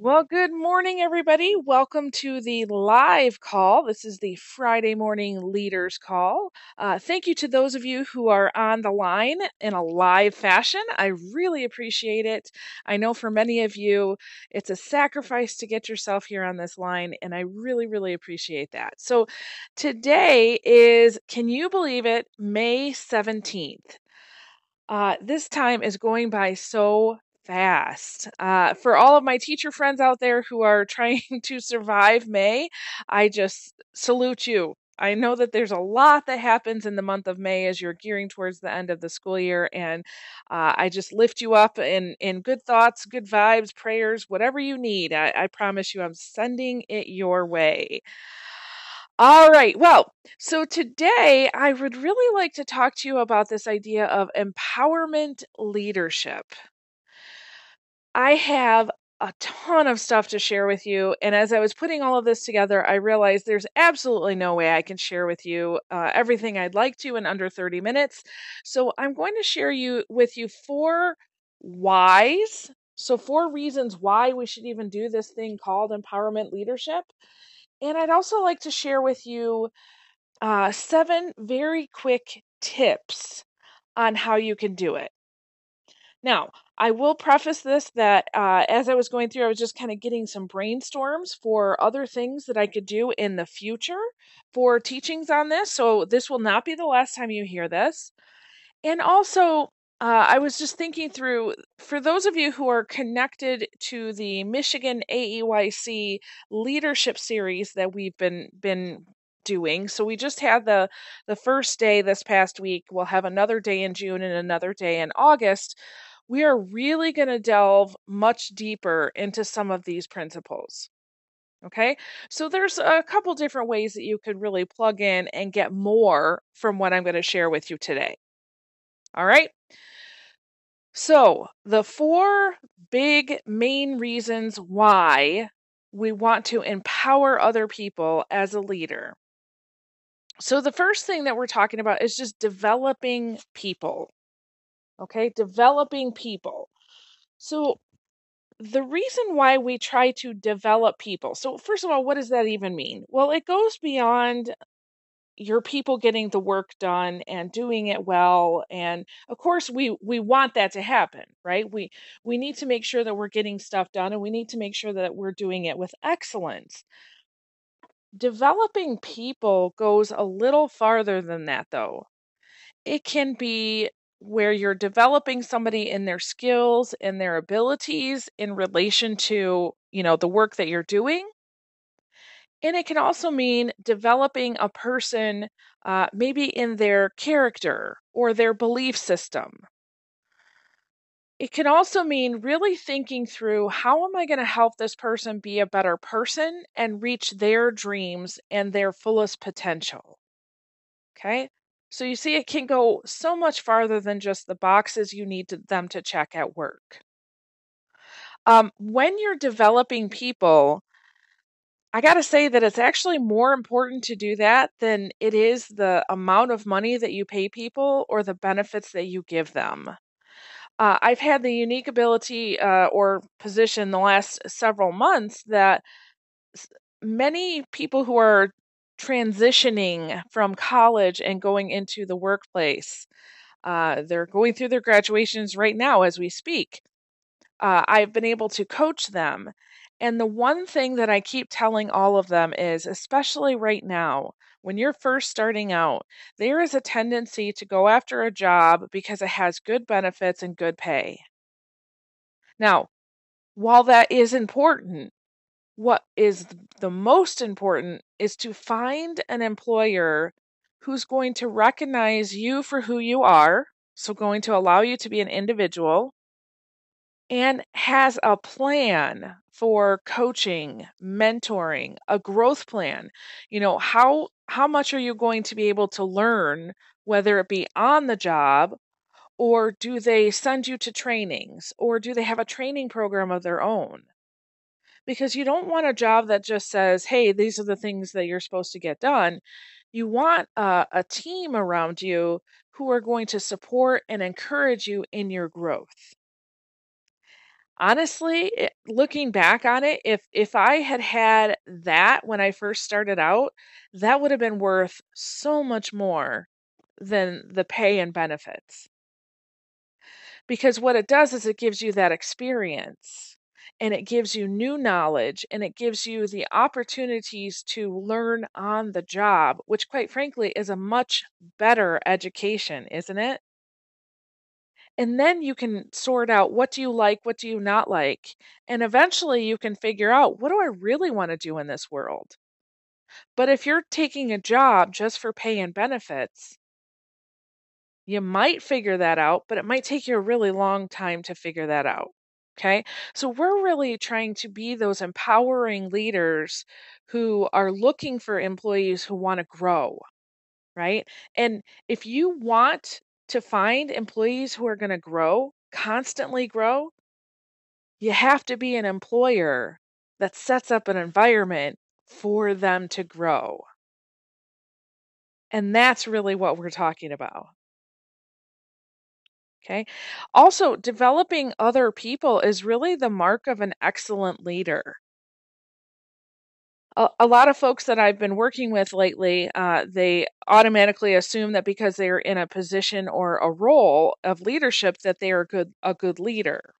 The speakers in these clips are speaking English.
Well, good morning, everybody. Welcome to the live call. This is the Friday morning leaders call. Uh, thank you to those of you who are on the line in a live fashion. I really appreciate it. I know for many of you, it's a sacrifice to get yourself here on this line, and I really, really appreciate that. So today is, can you believe it, May 17th? Uh, this time is going by so fast. Uh, for all of my teacher friends out there who are trying to survive May, I just salute you. I know that there's a lot that happens in the month of May as you're gearing towards the end of the school year, and uh, I just lift you up in in good thoughts, good vibes, prayers, whatever you need. I, I promise you, I'm sending it your way. All right. Well, so today I would really like to talk to you about this idea of empowerment leadership. I have a ton of stuff to share with you. And as I was putting all of this together, I realized there's absolutely no way I can share with you uh, everything I'd like to in under 30 minutes. So I'm going to share you with you four whys. So four reasons why we should even do this thing called empowerment leadership. And I'd also like to share with you uh, seven very quick tips on how you can do it. Now, I will preface this that uh, as I was going through, I was just kind of getting some brainstorms for other things that I could do in the future for teachings on this. So this will not be the last time you hear this. And also, uh, I was just thinking through for those of you who are connected to the Michigan AEYC leadership series that we've been been doing. So we just had the the first day this past week. We'll have another day in June and another day in August. We are really going to delve much deeper into some of these principles. Okay, so there's a couple different ways that you could really plug in and get more from what I'm going to share with you today. All right. So, the four big main reasons why we want to empower other people as a leader. So, the first thing that we're talking about is just developing people. Okay, developing people. So, the reason why we try to develop people. So, first of all, what does that even mean? Well, it goes beyond your people getting the work done and doing it well and of course we we want that to happen right we we need to make sure that we're getting stuff done and we need to make sure that we're doing it with excellence developing people goes a little farther than that though it can be where you're developing somebody in their skills and their abilities in relation to you know the work that you're doing and it can also mean developing a person, uh, maybe in their character or their belief system. It can also mean really thinking through how am I going to help this person be a better person and reach their dreams and their fullest potential. Okay? So you see, it can go so much farther than just the boxes you need to, them to check at work. Um, when you're developing people, I got to say that it's actually more important to do that than it is the amount of money that you pay people or the benefits that you give them. Uh, I've had the unique ability uh, or position the last several months that many people who are transitioning from college and going into the workplace, uh, they're going through their graduations right now as we speak. Uh, I've been able to coach them and the one thing that I keep telling all of them is, especially right now, when you're first starting out, there is a tendency to go after a job because it has good benefits and good pay. Now, while that is important, what is the most important is to find an employer who's going to recognize you for who you are, so going to allow you to be an individual, and has a plan for coaching, mentoring, a growth plan. You know, how how much are you going to be able to learn whether it be on the job or do they send you to trainings or do they have a training program of their own? Because you don't want a job that just says, "Hey, these are the things that you're supposed to get done." You want a, a team around you who are going to support and encourage you in your growth. honestly, looking back on it, if if I had had that when I first started out, that would have been worth so much more than the pay and benefits. Because what it does is it gives you that experience and it gives you new knowledge and it gives you the opportunities to learn on the job, which, quite frankly, is a much better education, isn't it? And then you can sort out what do you like, what do you not like. And eventually you can figure out what do I really want to do in this world. But if you're taking a job just for pay and benefits, you might figure that out, but it might take you a really long time to figure that out. Okay. So we're really trying to be those empowering leaders who are looking for employees who want to grow. Right. And if you want to find employees who are going to grow, constantly grow, you have to be an employer that sets up an environment for them to grow. And that's really what we're talking about. Okay. Also, developing other people is really the mark of an excellent leader. A, a lot of folks that I've been working with lately, uh, they automatically assume that because they are in a position or a role of leadership, that they are good a good leader.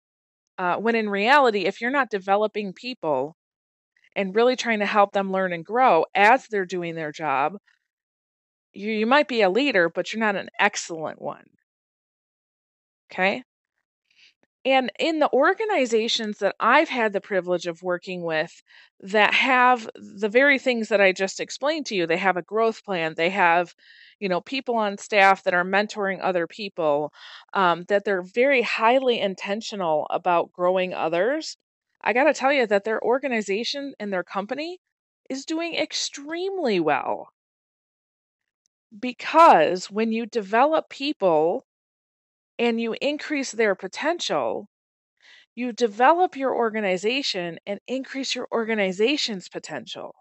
Uh, when in reality, if you're not developing people and really trying to help them learn and grow as they're doing their job, you, you might be a leader, but you're not an excellent one. Okay. And in the organizations that I've had the privilege of working with that have the very things that I just explained to you, they have a growth plan, they have, you know, people on staff that are mentoring other people, um, that they're very highly intentional about growing others. I got to tell you that their organization and their company is doing extremely well. Because when you develop people and you increase their potential, you develop your organization and increase your organization's potential.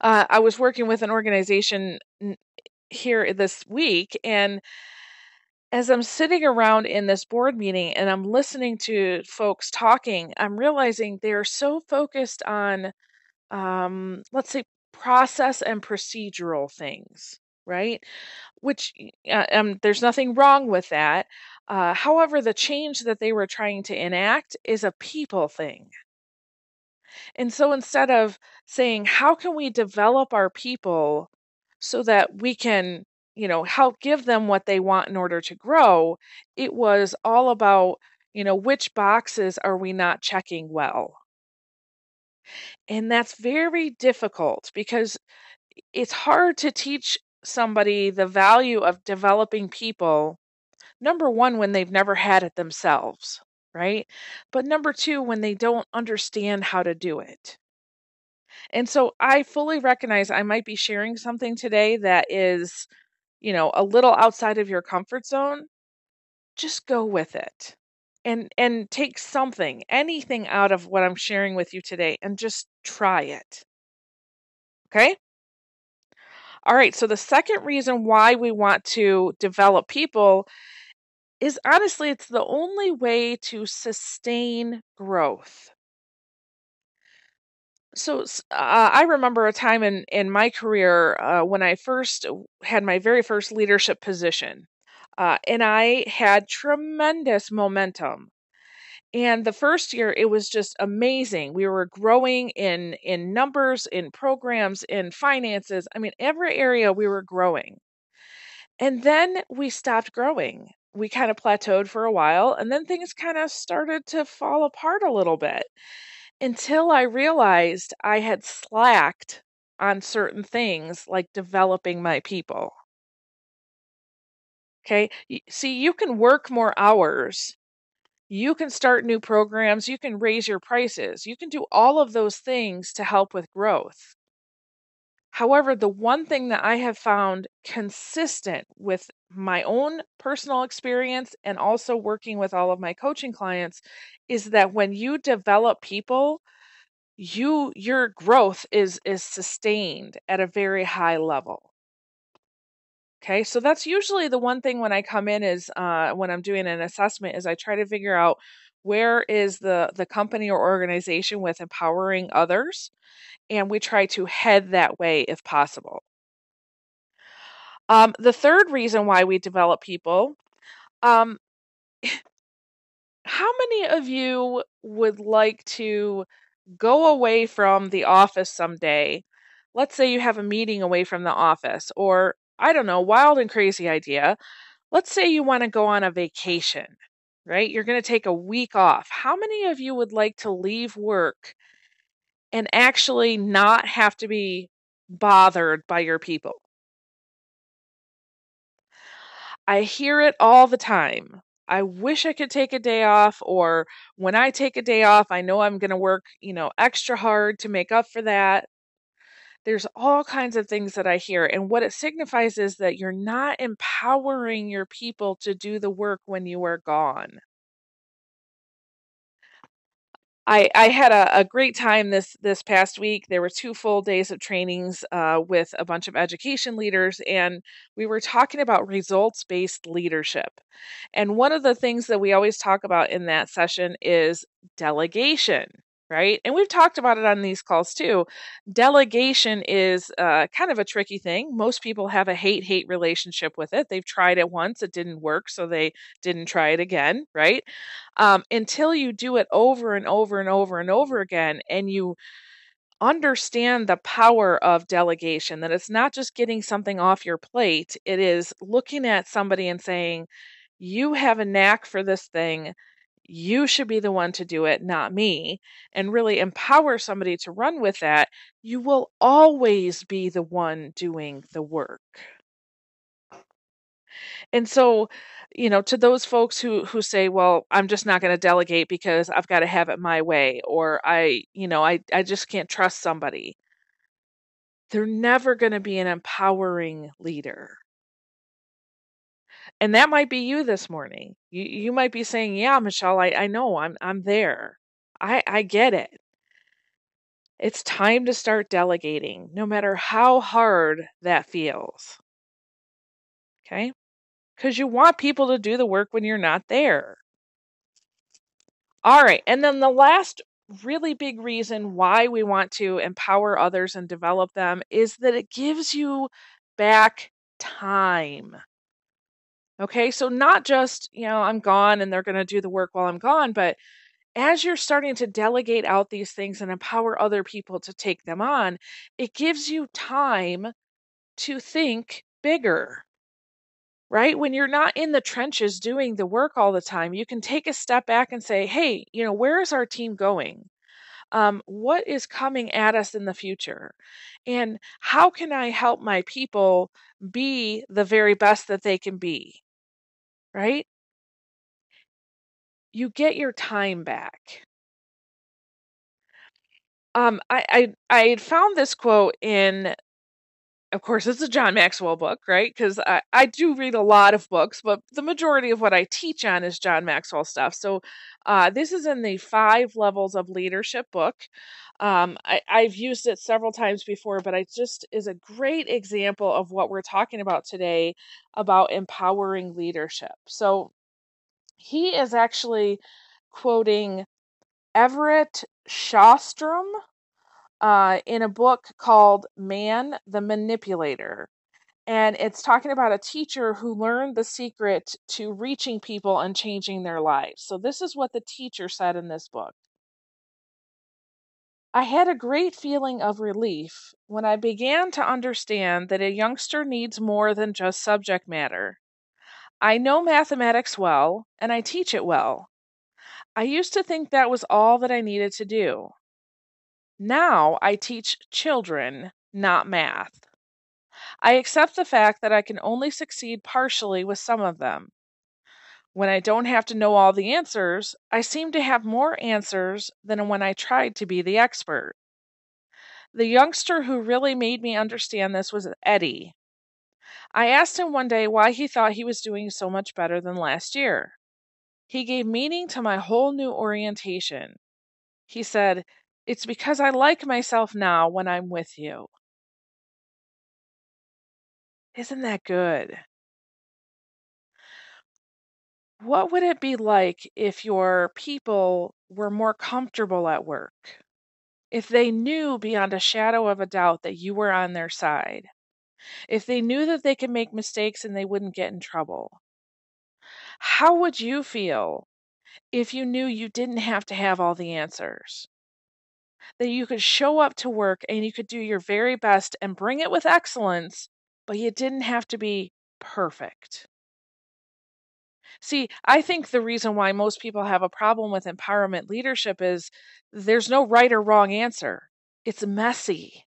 Uh, I was working with an organization here this week, and as I'm sitting around in this board meeting and I'm listening to folks talking, I'm realizing they're so focused on, um, let's say, process and procedural things, right? which uh, um, there's nothing wrong with that. Uh, however, the change that they were trying to enact is a people thing. And so instead of saying, how can we develop our people so that we can, you know, help give them what they want in order to grow, it was all about, you know, which boxes are we not checking well? And that's very difficult because it's hard to teach somebody the value of developing people, number one, when they've never had it themselves, right? But number two, when they don't understand how to do it. And so I fully recognize I might be sharing something today that is, you know, a little outside of your comfort zone. Just go with it. And and take something, anything out of what I'm sharing with you today and just try it. Okay? All right, so the second reason why we want to develop people is honestly, it's the only way to sustain growth. So uh, I remember a time in, in my career uh, when I first had my very first leadership position, uh, and I had tremendous momentum and the first year it was just amazing. We were growing in in numbers in programs in finances i mean every area we were growing. And then we stopped growing. We kind of plateaued for a while and then things kind of started to fall apart a little bit until i realized i had slacked on certain things like developing my people. Okay? See you can work more hours you can start new programs, you can raise your prices, you can do all of those things to help with growth. However, the one thing that I have found consistent with my own personal experience and also working with all of my coaching clients is that when you develop people, you your growth is is sustained at a very high level. Okay, so that's usually the one thing when I come in is uh, when I'm doing an assessment is I try to figure out where is the the company or organization with empowering others and we try to head that way if possible. Um, the third reason why we develop people um, how many of you would like to go away from the office someday? Let's say you have a meeting away from the office or i don't know wild and crazy idea let's say you want to go on a vacation right you're going to take a week off how many of you would like to leave work and actually not have to be bothered by your people. I hear it all the time. I wish I could take a day off, or when I take a day off, I know I'm going to work, you know, extra hard to make up for that. There's all kinds of things that I hear. And what it signifies is that you're not empowering your people to do the work when you are gone. I, I had a, a, great time this this past week. There were two full days of trainings uh, with a bunch of education leaders, and we were talking about results based leadership. And one of the things that we always talk about in that session is delegation right? And we've talked about it on these calls too. Delegation is uh, kind of a tricky thing. Most people have a hate hate relationship with it. They've tried it once, it didn't work, so they didn't try it again, right? Um, until you do it over and over and over and over again, and you understand the power of delegation that it's not just getting something off your plate, it is looking at somebody and saying, You have a knack for this thing you should be the one to do it, not me, and really empower somebody to run with that, you will always be the one doing the work. And so, you know, to those folks who who say, "Well, I'm just not going to delegate because I've got to have it my way," or I, you know, I I just can't trust somebody. They're never going to be an empowering leader and that might be you this morning. You you might be saying, "Yeah, Michelle, I I know. I'm I'm there. I I get it." It's time to start delegating, no matter how hard that feels. Okay? Cuz you want people to do the work when you're not there. All right. And then the last really big reason why we want to empower others and develop them is that it gives you back time. Okay, so not just, you know, I'm gone and they're going to do the work while I'm gone, but as you're starting to delegate out these things and empower other people to take them on, it gives you time to think bigger. Right? When you're not in the trenches doing the work all the time, you can take a step back and say, hey, you know, where is our team going? Um, what is coming at us in the future? And how can I help my people be the very best that they can be? Right? You get your time back. Um, I, I I found this quote in, of course, it's a John Maxwell book, right? Because I, I do read a lot of books, but the majority of what I teach on is John Maxwell stuff. So uh, this is in the Five Levels of Leadership book. Um, I, I've used it several times before, but it just is a great example of what we're talking about today about empowering leadership. So he is actually quoting Everett Shostrom uh, in a book called Man the Manipulator. And it's talking about a teacher who learned the secret to reaching people and changing their lives. So, this is what the teacher said in this book. I had a great feeling of relief when I began to understand that a youngster needs more than just subject matter. I know mathematics well, and I teach it well. I used to think that was all that I needed to do. Now I teach children, not math. I accept the fact that I can only succeed partially with some of them. When I don't have to know all the answers, I seem to have more answers than when I tried to be the expert. The youngster who really made me understand this was Eddie, I asked him one day why he thought he was doing so much better than last year. He gave meaning to my whole new orientation. He said, It's because I like myself now when I'm with you. Isn't that good? What would it be like if your people were more comfortable at work? If they knew beyond a shadow of a doubt that you were on their side? If they knew that they could make mistakes and they wouldn't get in trouble? How would you feel if you knew you didn't have to have all the answers? That you could show up to work and you could do your very best and bring it with excellence, but you didn't have to be perfect. See, I think the reason why most people have a problem with empowerment leadership is there's no right or wrong answer. It's messy.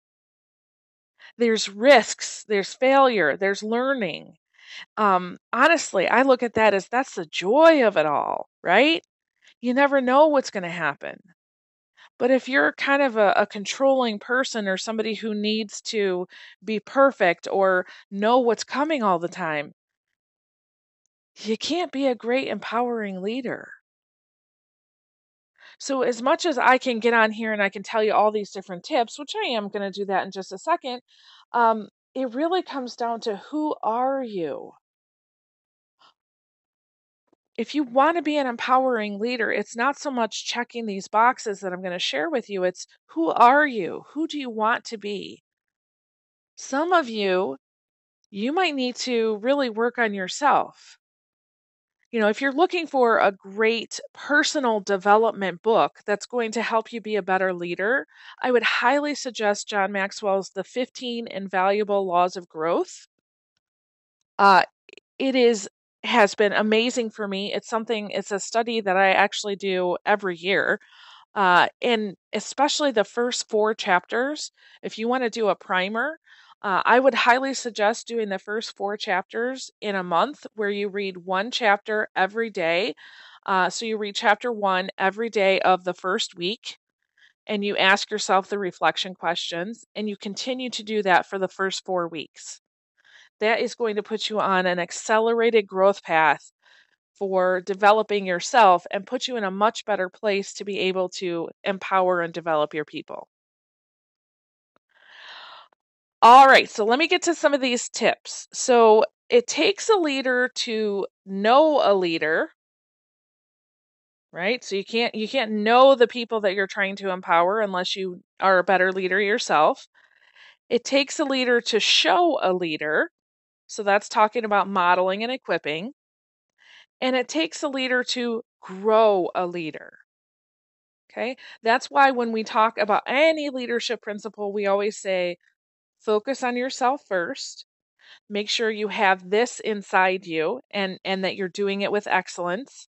There's risks, there's failure, there's learning. Um, honestly, I look at that as that's the joy of it all, right? You never know what's going to happen. But if you're kind of a, a, controlling person or somebody who needs to be perfect or know what's coming all the time, you can't be a great empowering leader. So, as much as I can get on here and I can tell you all these different tips, which I am going to do that in just a second, um, it really comes down to who are you? If you want to be an empowering leader, it's not so much checking these boxes that I'm going to share with you. It's who are you? Who do you want to be? Some of you, you might need to really work on yourself you know, if you're looking for a great personal development book that's going to help you be a better leader, I would highly suggest John Maxwell's The 15 Invaluable Laws of Growth. Uh, it is has been amazing for me. It's something it's a study that I actually do every year. Uh, and especially the first four chapters, if you want to do a primer, uh, I would highly suggest doing the first four chapters in a month where you read one chapter every day. Uh, so you read chapter one every day of the first week and you ask yourself the reflection questions and you continue to do that for the first four weeks. That is going to put you on an accelerated growth path for developing yourself and put you in a much better place to be able to empower and develop your people. All right, so let me get to some of these tips. So it takes a leader to know a leader, right? So you can't you can't know the people that you're trying to empower unless you are a better leader yourself. It takes a leader to show a leader. So that's talking about modeling and equipping. And it takes a leader to grow a leader. Okay? That's why when we talk about any leadership principle, we always say focus on yourself first make sure you have this inside you and and that you're doing it with excellence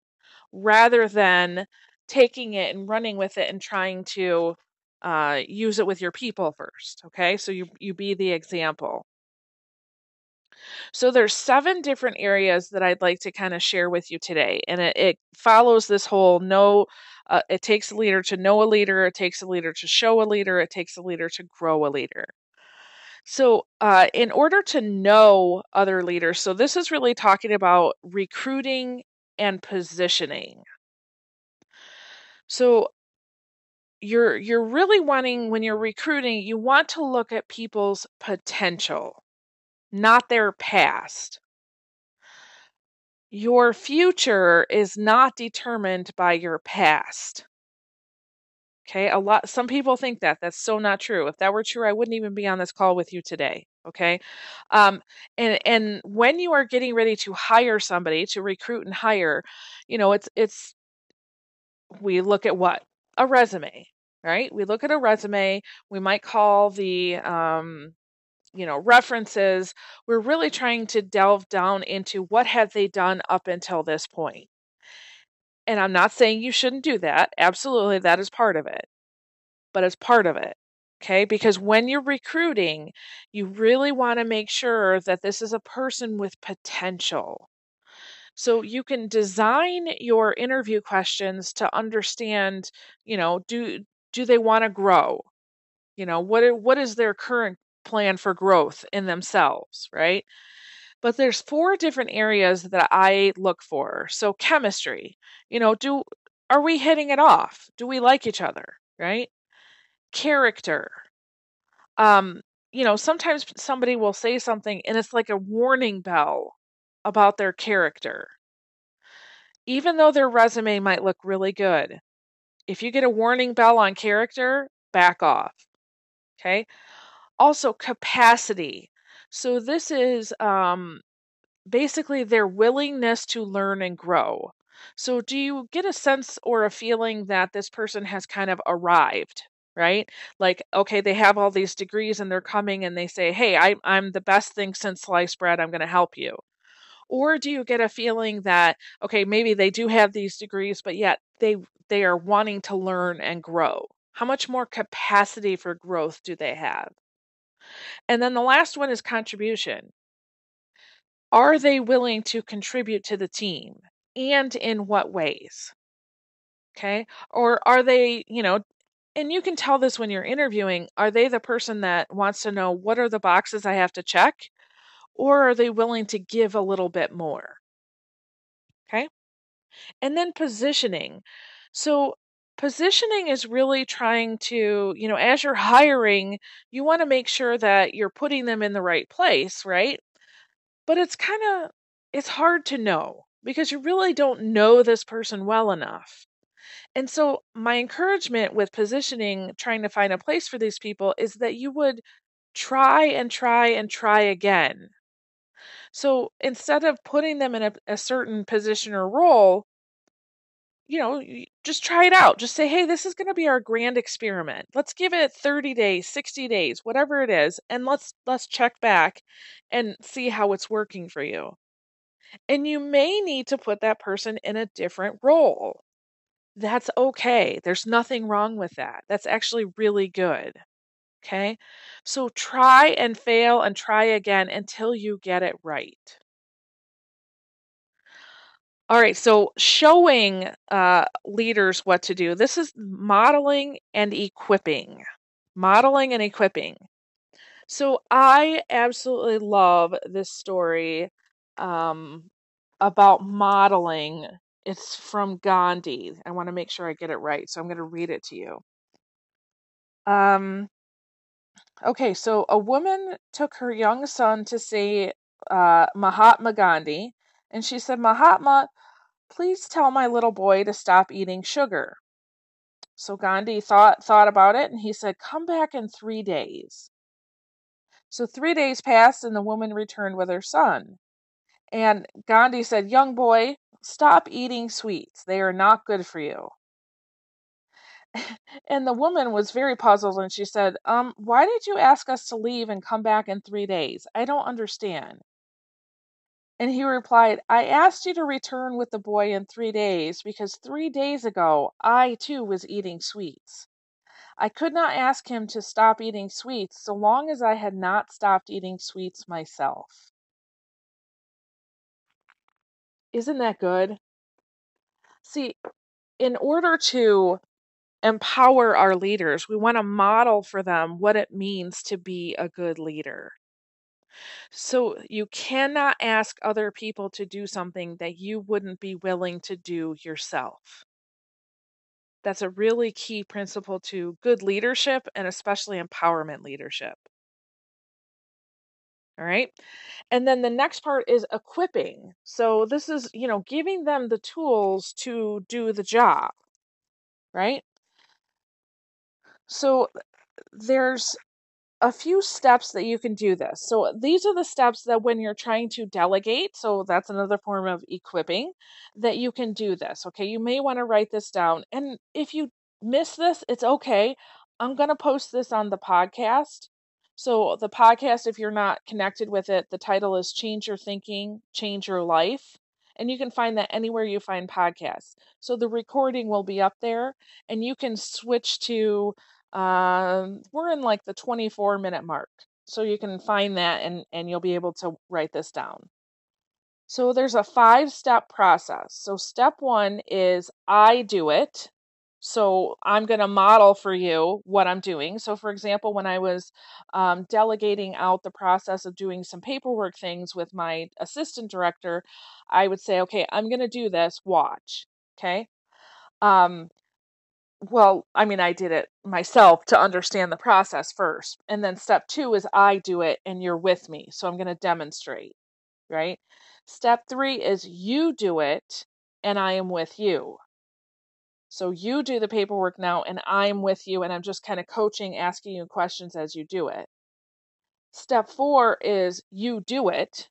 rather than taking it and running with it and trying to uh, use it with your people first okay so you you be the example so there's seven different areas that i'd like to kind of share with you today and it, it follows this whole no uh, it takes a leader to know a leader it takes a leader to show a leader it takes a leader to grow a leader so, uh, in order to know other leaders, so this is really talking about recruiting and positioning. So, you're you're really wanting when you're recruiting, you want to look at people's potential, not their past. Your future is not determined by your past. Okay, a lot some people think that. That's so not true. If that were true, I wouldn't even be on this call with you today. Okay. Um, and and when you are getting ready to hire somebody to recruit and hire, you know, it's it's we look at what? A resume, right? We look at a resume, we might call the um you know references we're really trying to delve down into what have they done up until this point and I'm not saying you shouldn't do that. Absolutely, that is part of it. But it's part of it. Okay, because when you're recruiting, you really want to make sure that this is a person with potential. So you can design your interview questions to understand, you know, do do they want to grow? You know, what what is their current plan for growth in themselves, right? but there's four different areas that I look for. So chemistry, you know, do are we hitting it off? Do we like each other, right? Character. Um, you know, sometimes somebody will say something and it's like a warning bell about their character. even though their resume might look really good, if you get a warning bell on character, back off. Okay. Also, capacity. So, this is um, basically their willingness to learn and grow. So, do you get a sense or a feeling that this person has kind of arrived? Right? Like, okay, they have all these degrees and they're coming and they say, Hey, I, I'm the best thing since sliced bread. I'm going to help you. Or do you get a feeling that, okay, maybe they do have these degrees, but yet they, they are wanting to learn and grow? How much more capacity for growth do they have? And then the last one is contribution. Are they willing to contribute to the team? And in what ways? Okay. Or are they, you know, and you can tell this when you're interviewing, are they the person that wants to know what are the boxes I have to check? Or are they willing to give a little bit more? Okay. And then positioning. So positioning is really trying to, you know, as you're hiring, you want to make sure that you're putting them in the right place, right? But it's kind of it's hard to know because you really don't know this person well enough. And so my encouragement with positioning trying to find a place for these people is that you would try and try and try again. So instead of putting them in a, a certain position or role, you know, just try it out. Just say, hey, this is going to be our grand experiment. Let's give it 30 days, 60 days, whatever it is, and let's let's check back and see how it's working for you. And you may need to put that person in a different role. That's okay. There's nothing wrong with that. That's actually really good. Okay? So try and fail and try again until you get it right. All right, so showing uh, leaders what to do. This is modeling and equipping. Modeling and equipping. So I absolutely love this story um, about modeling. It's from Gandhi. I want to make sure I get it right, so I'm going to read it to you. Um, okay, so a woman took her young son to see uh, Mahatma Gandhi, and she said, Mahatma, please tell my little boy to stop eating sugar. So Gandhi thought thought about it and he said, "Come back in 3 days." So 3 days passed and the woman returned with her son. And Gandhi said, "Young boy, stop eating sweets. They are not good for you." and the woman was very puzzled and she said, "Um, why did you ask us to leave and come back in 3 days? I don't understand." And he replied, I asked you to return with the boy in three days because three days ago I too was eating sweets. I could not ask him to stop eating sweets so long as I had not stopped eating sweets myself. Isn't that good? See, in order to empower our leaders, we want to model for them what it means to be a good leader. So you cannot ask other people to do something that you wouldn't be willing to do yourself. That's a really key principle to good leadership and especially empowerment leadership. All right. And then the next part is equipping. So this is, you know, giving them the tools to do the job. Right. So there's a few steps that you can do this. So these are the steps that when you're trying to delegate, so that's another form of equipping, that you can do this. Okay, you may want to write this down. And if you miss this, it's okay. I'm going to post this on the podcast. So the podcast, if you're not connected with it, the title is Change Your Thinking, Change Your Life. And you can find that anywhere you find podcasts. So the recording will be up there, and you can switch to um, we're in like the 24 minute mark. So you can find that and, and you'll be able to write this down. So there's a five step process. So step one is I do it. So I'm going to model for you what I'm doing. So, for example, when I was um, delegating out the process of doing some paperwork things with my assistant director, I would say, okay, I'm going to do this, watch. Okay. Um, well, I mean, I did it myself to understand the process first. And then step two is I do it and you're with me. So I'm going to demonstrate, right? Step three is you do it and I am with you. So you do the paperwork now, and I'm with you, and I'm just kind of coaching, asking you questions as you do it. Step four is you do it,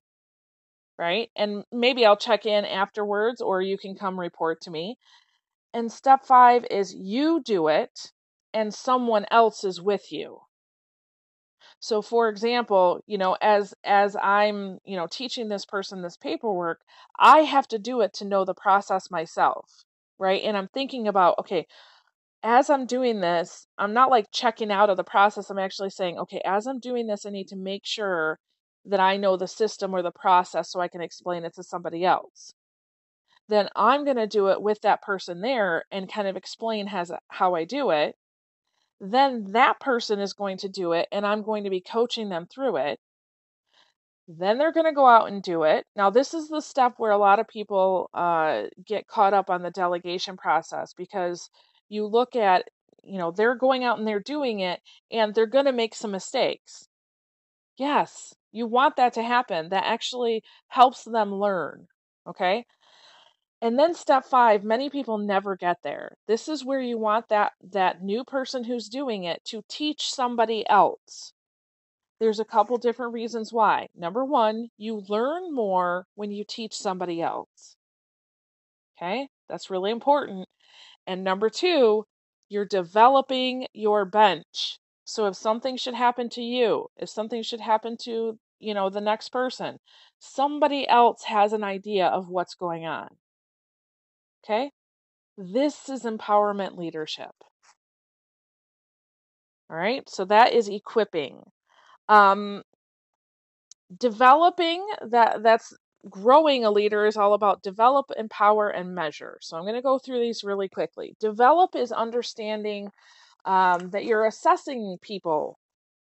right? And maybe I'll check in afterwards, or you can come report to me. And step five is you do it, and someone else is with you. So for example, you know, as as I'm, you know, teaching this person this paperwork, I have to do it to know the process myself, right? And I'm thinking about, okay, as I'm doing this, I'm not like checking out of the process. I'm actually saying, okay, as I'm doing this, I need to make sure that I know the system or the process so I can explain it to somebody else. Then I'm going to do it with that person there and kind of explain has, how I do it then that person is going to do it and I'm going to be coaching them through it. Then they're going to go out and do it. Now, this is the step where a lot of people uh, get caught up on the delegation process because you look at, you know, they're going out and they're doing it and they're going to make some mistakes. Yes, you want that to happen. That actually helps them learn. Okay. And then step 5, many people never get there. This is where you want that that new person who's doing it to teach somebody else. There's a couple different reasons why. Number 1, you learn more when you teach somebody else. Okay? That's really important. And number 2, you're developing your bench. So if something should happen to you, if something should happen to, you know, the next person, somebody else has an idea of what's going on. Okay? This is empowerment leadership. All right? So that is equipping. Um, developing that that's growing a leader is all about develop, empower, and measure. So I'm going to go through these really quickly. Develop is understanding um, that you're assessing people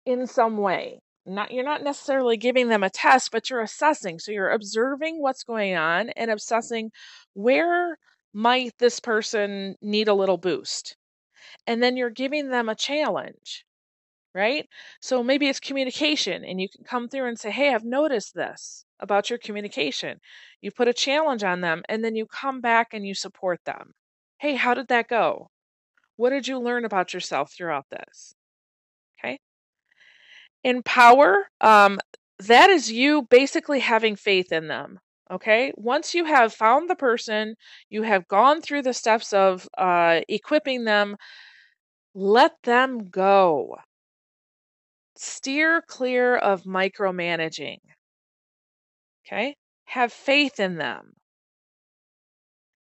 in some way. Not you're not necessarily giving them a test, but you're assessing. So you're observing what's going on and assessing where might this person need a little boost? And then you're giving them a challenge, right? So maybe it's communication, and you can come through and say, Hey, I've noticed this about your communication. You put a challenge on them, and then you come back and you support them. Hey, how did that go? What did you learn about yourself throughout this? Okay. Empower, um, that is you basically having faith in them. Okay, once you have found the person, you have gone through the steps of uh, equipping them, let them go. Steer clear of micromanaging. Okay, have faith in them.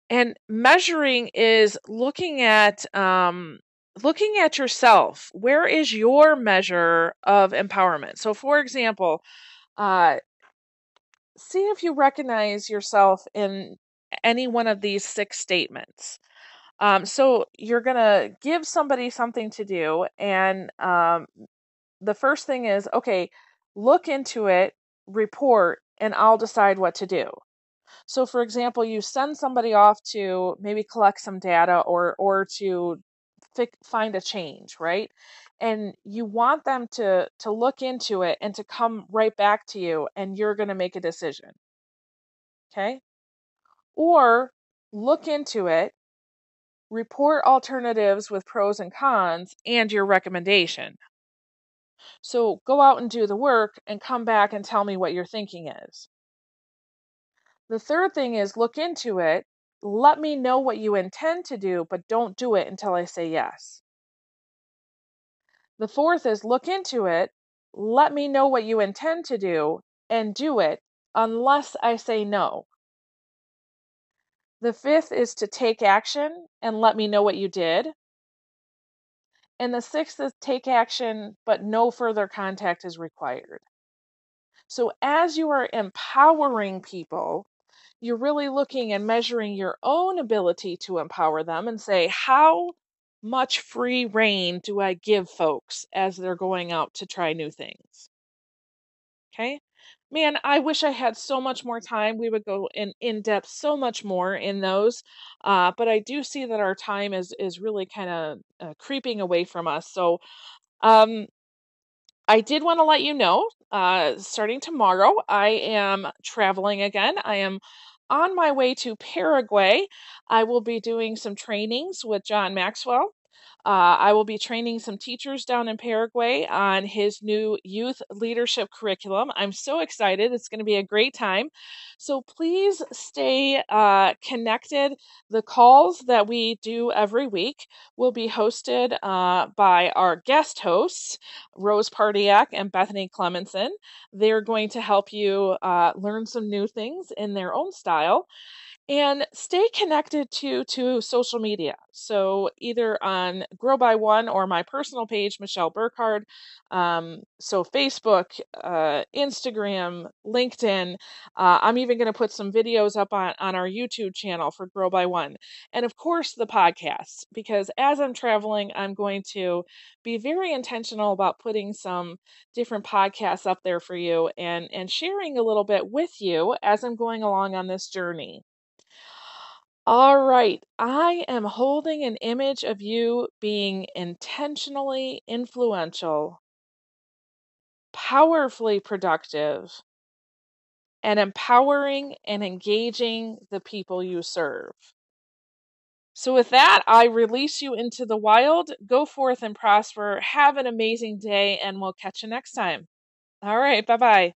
And measuring is looking at um, looking at yourself. Where is your measure of empowerment? So, for example, uh, see if you recognize yourself in any one of these six statements. Um, so you're going to give somebody something to do, and um, the first thing is okay, look into it, report, and I'll decide what to do. So, for example, you send somebody off to maybe collect some data or or to find a change, right? And you want them to to look into it and to come right back to you, and you're going to make a decision. Okay? Or look into it, report alternatives with pros and cons, and your recommendation. So go out and do the work and come back and tell me what your thinking is. The third thing is look into it, let me know what you intend to do, but don't do it until I say yes. The fourth is look into it, let me know what you intend to do, and do it unless I say no. The fifth is to take action and let me know what you did. And the sixth is take action, but no further contact is required. So, as you are empowering people, you're really looking and measuring your own ability to empower them and say, how much free reign do I give folks as they're going out to try new things? Okay man, I wish I had so much more time. We would go in in depth so much more in those, uh, but I do see that our time is is really kind of uh, creeping away from us. So, um, I did want to let you know, uh, starting tomorrow, I am traveling again. I am on my way to Paraguay, I will be doing some trainings with John Maxwell. Uh, I will be training some teachers down in Paraguay on his new youth leadership curriculum. I'm so excited. It's going to be a great time. So please stay uh, connected. The calls that we do every week will be hosted uh, by our guest hosts, Rose Pardiak and Bethany Clemenson. They're going to help you uh, learn some new things in their own style and stay connected to to social media. So either on grow by one or my personal page michelle burkhardt um, so facebook uh, instagram linkedin uh, i'm even going to put some videos up on, on our youtube channel for grow by one and of course the podcast because as i'm traveling i'm going to be very intentional about putting some different podcasts up there for you and and sharing a little bit with you as i'm going along on this journey all right. I am holding an image of you being intentionally influential, powerfully productive, and empowering and engaging the people you serve. So, with that, I release you into the wild. Go forth and prosper. Have an amazing day, and we'll catch you next time. All right. Bye bye.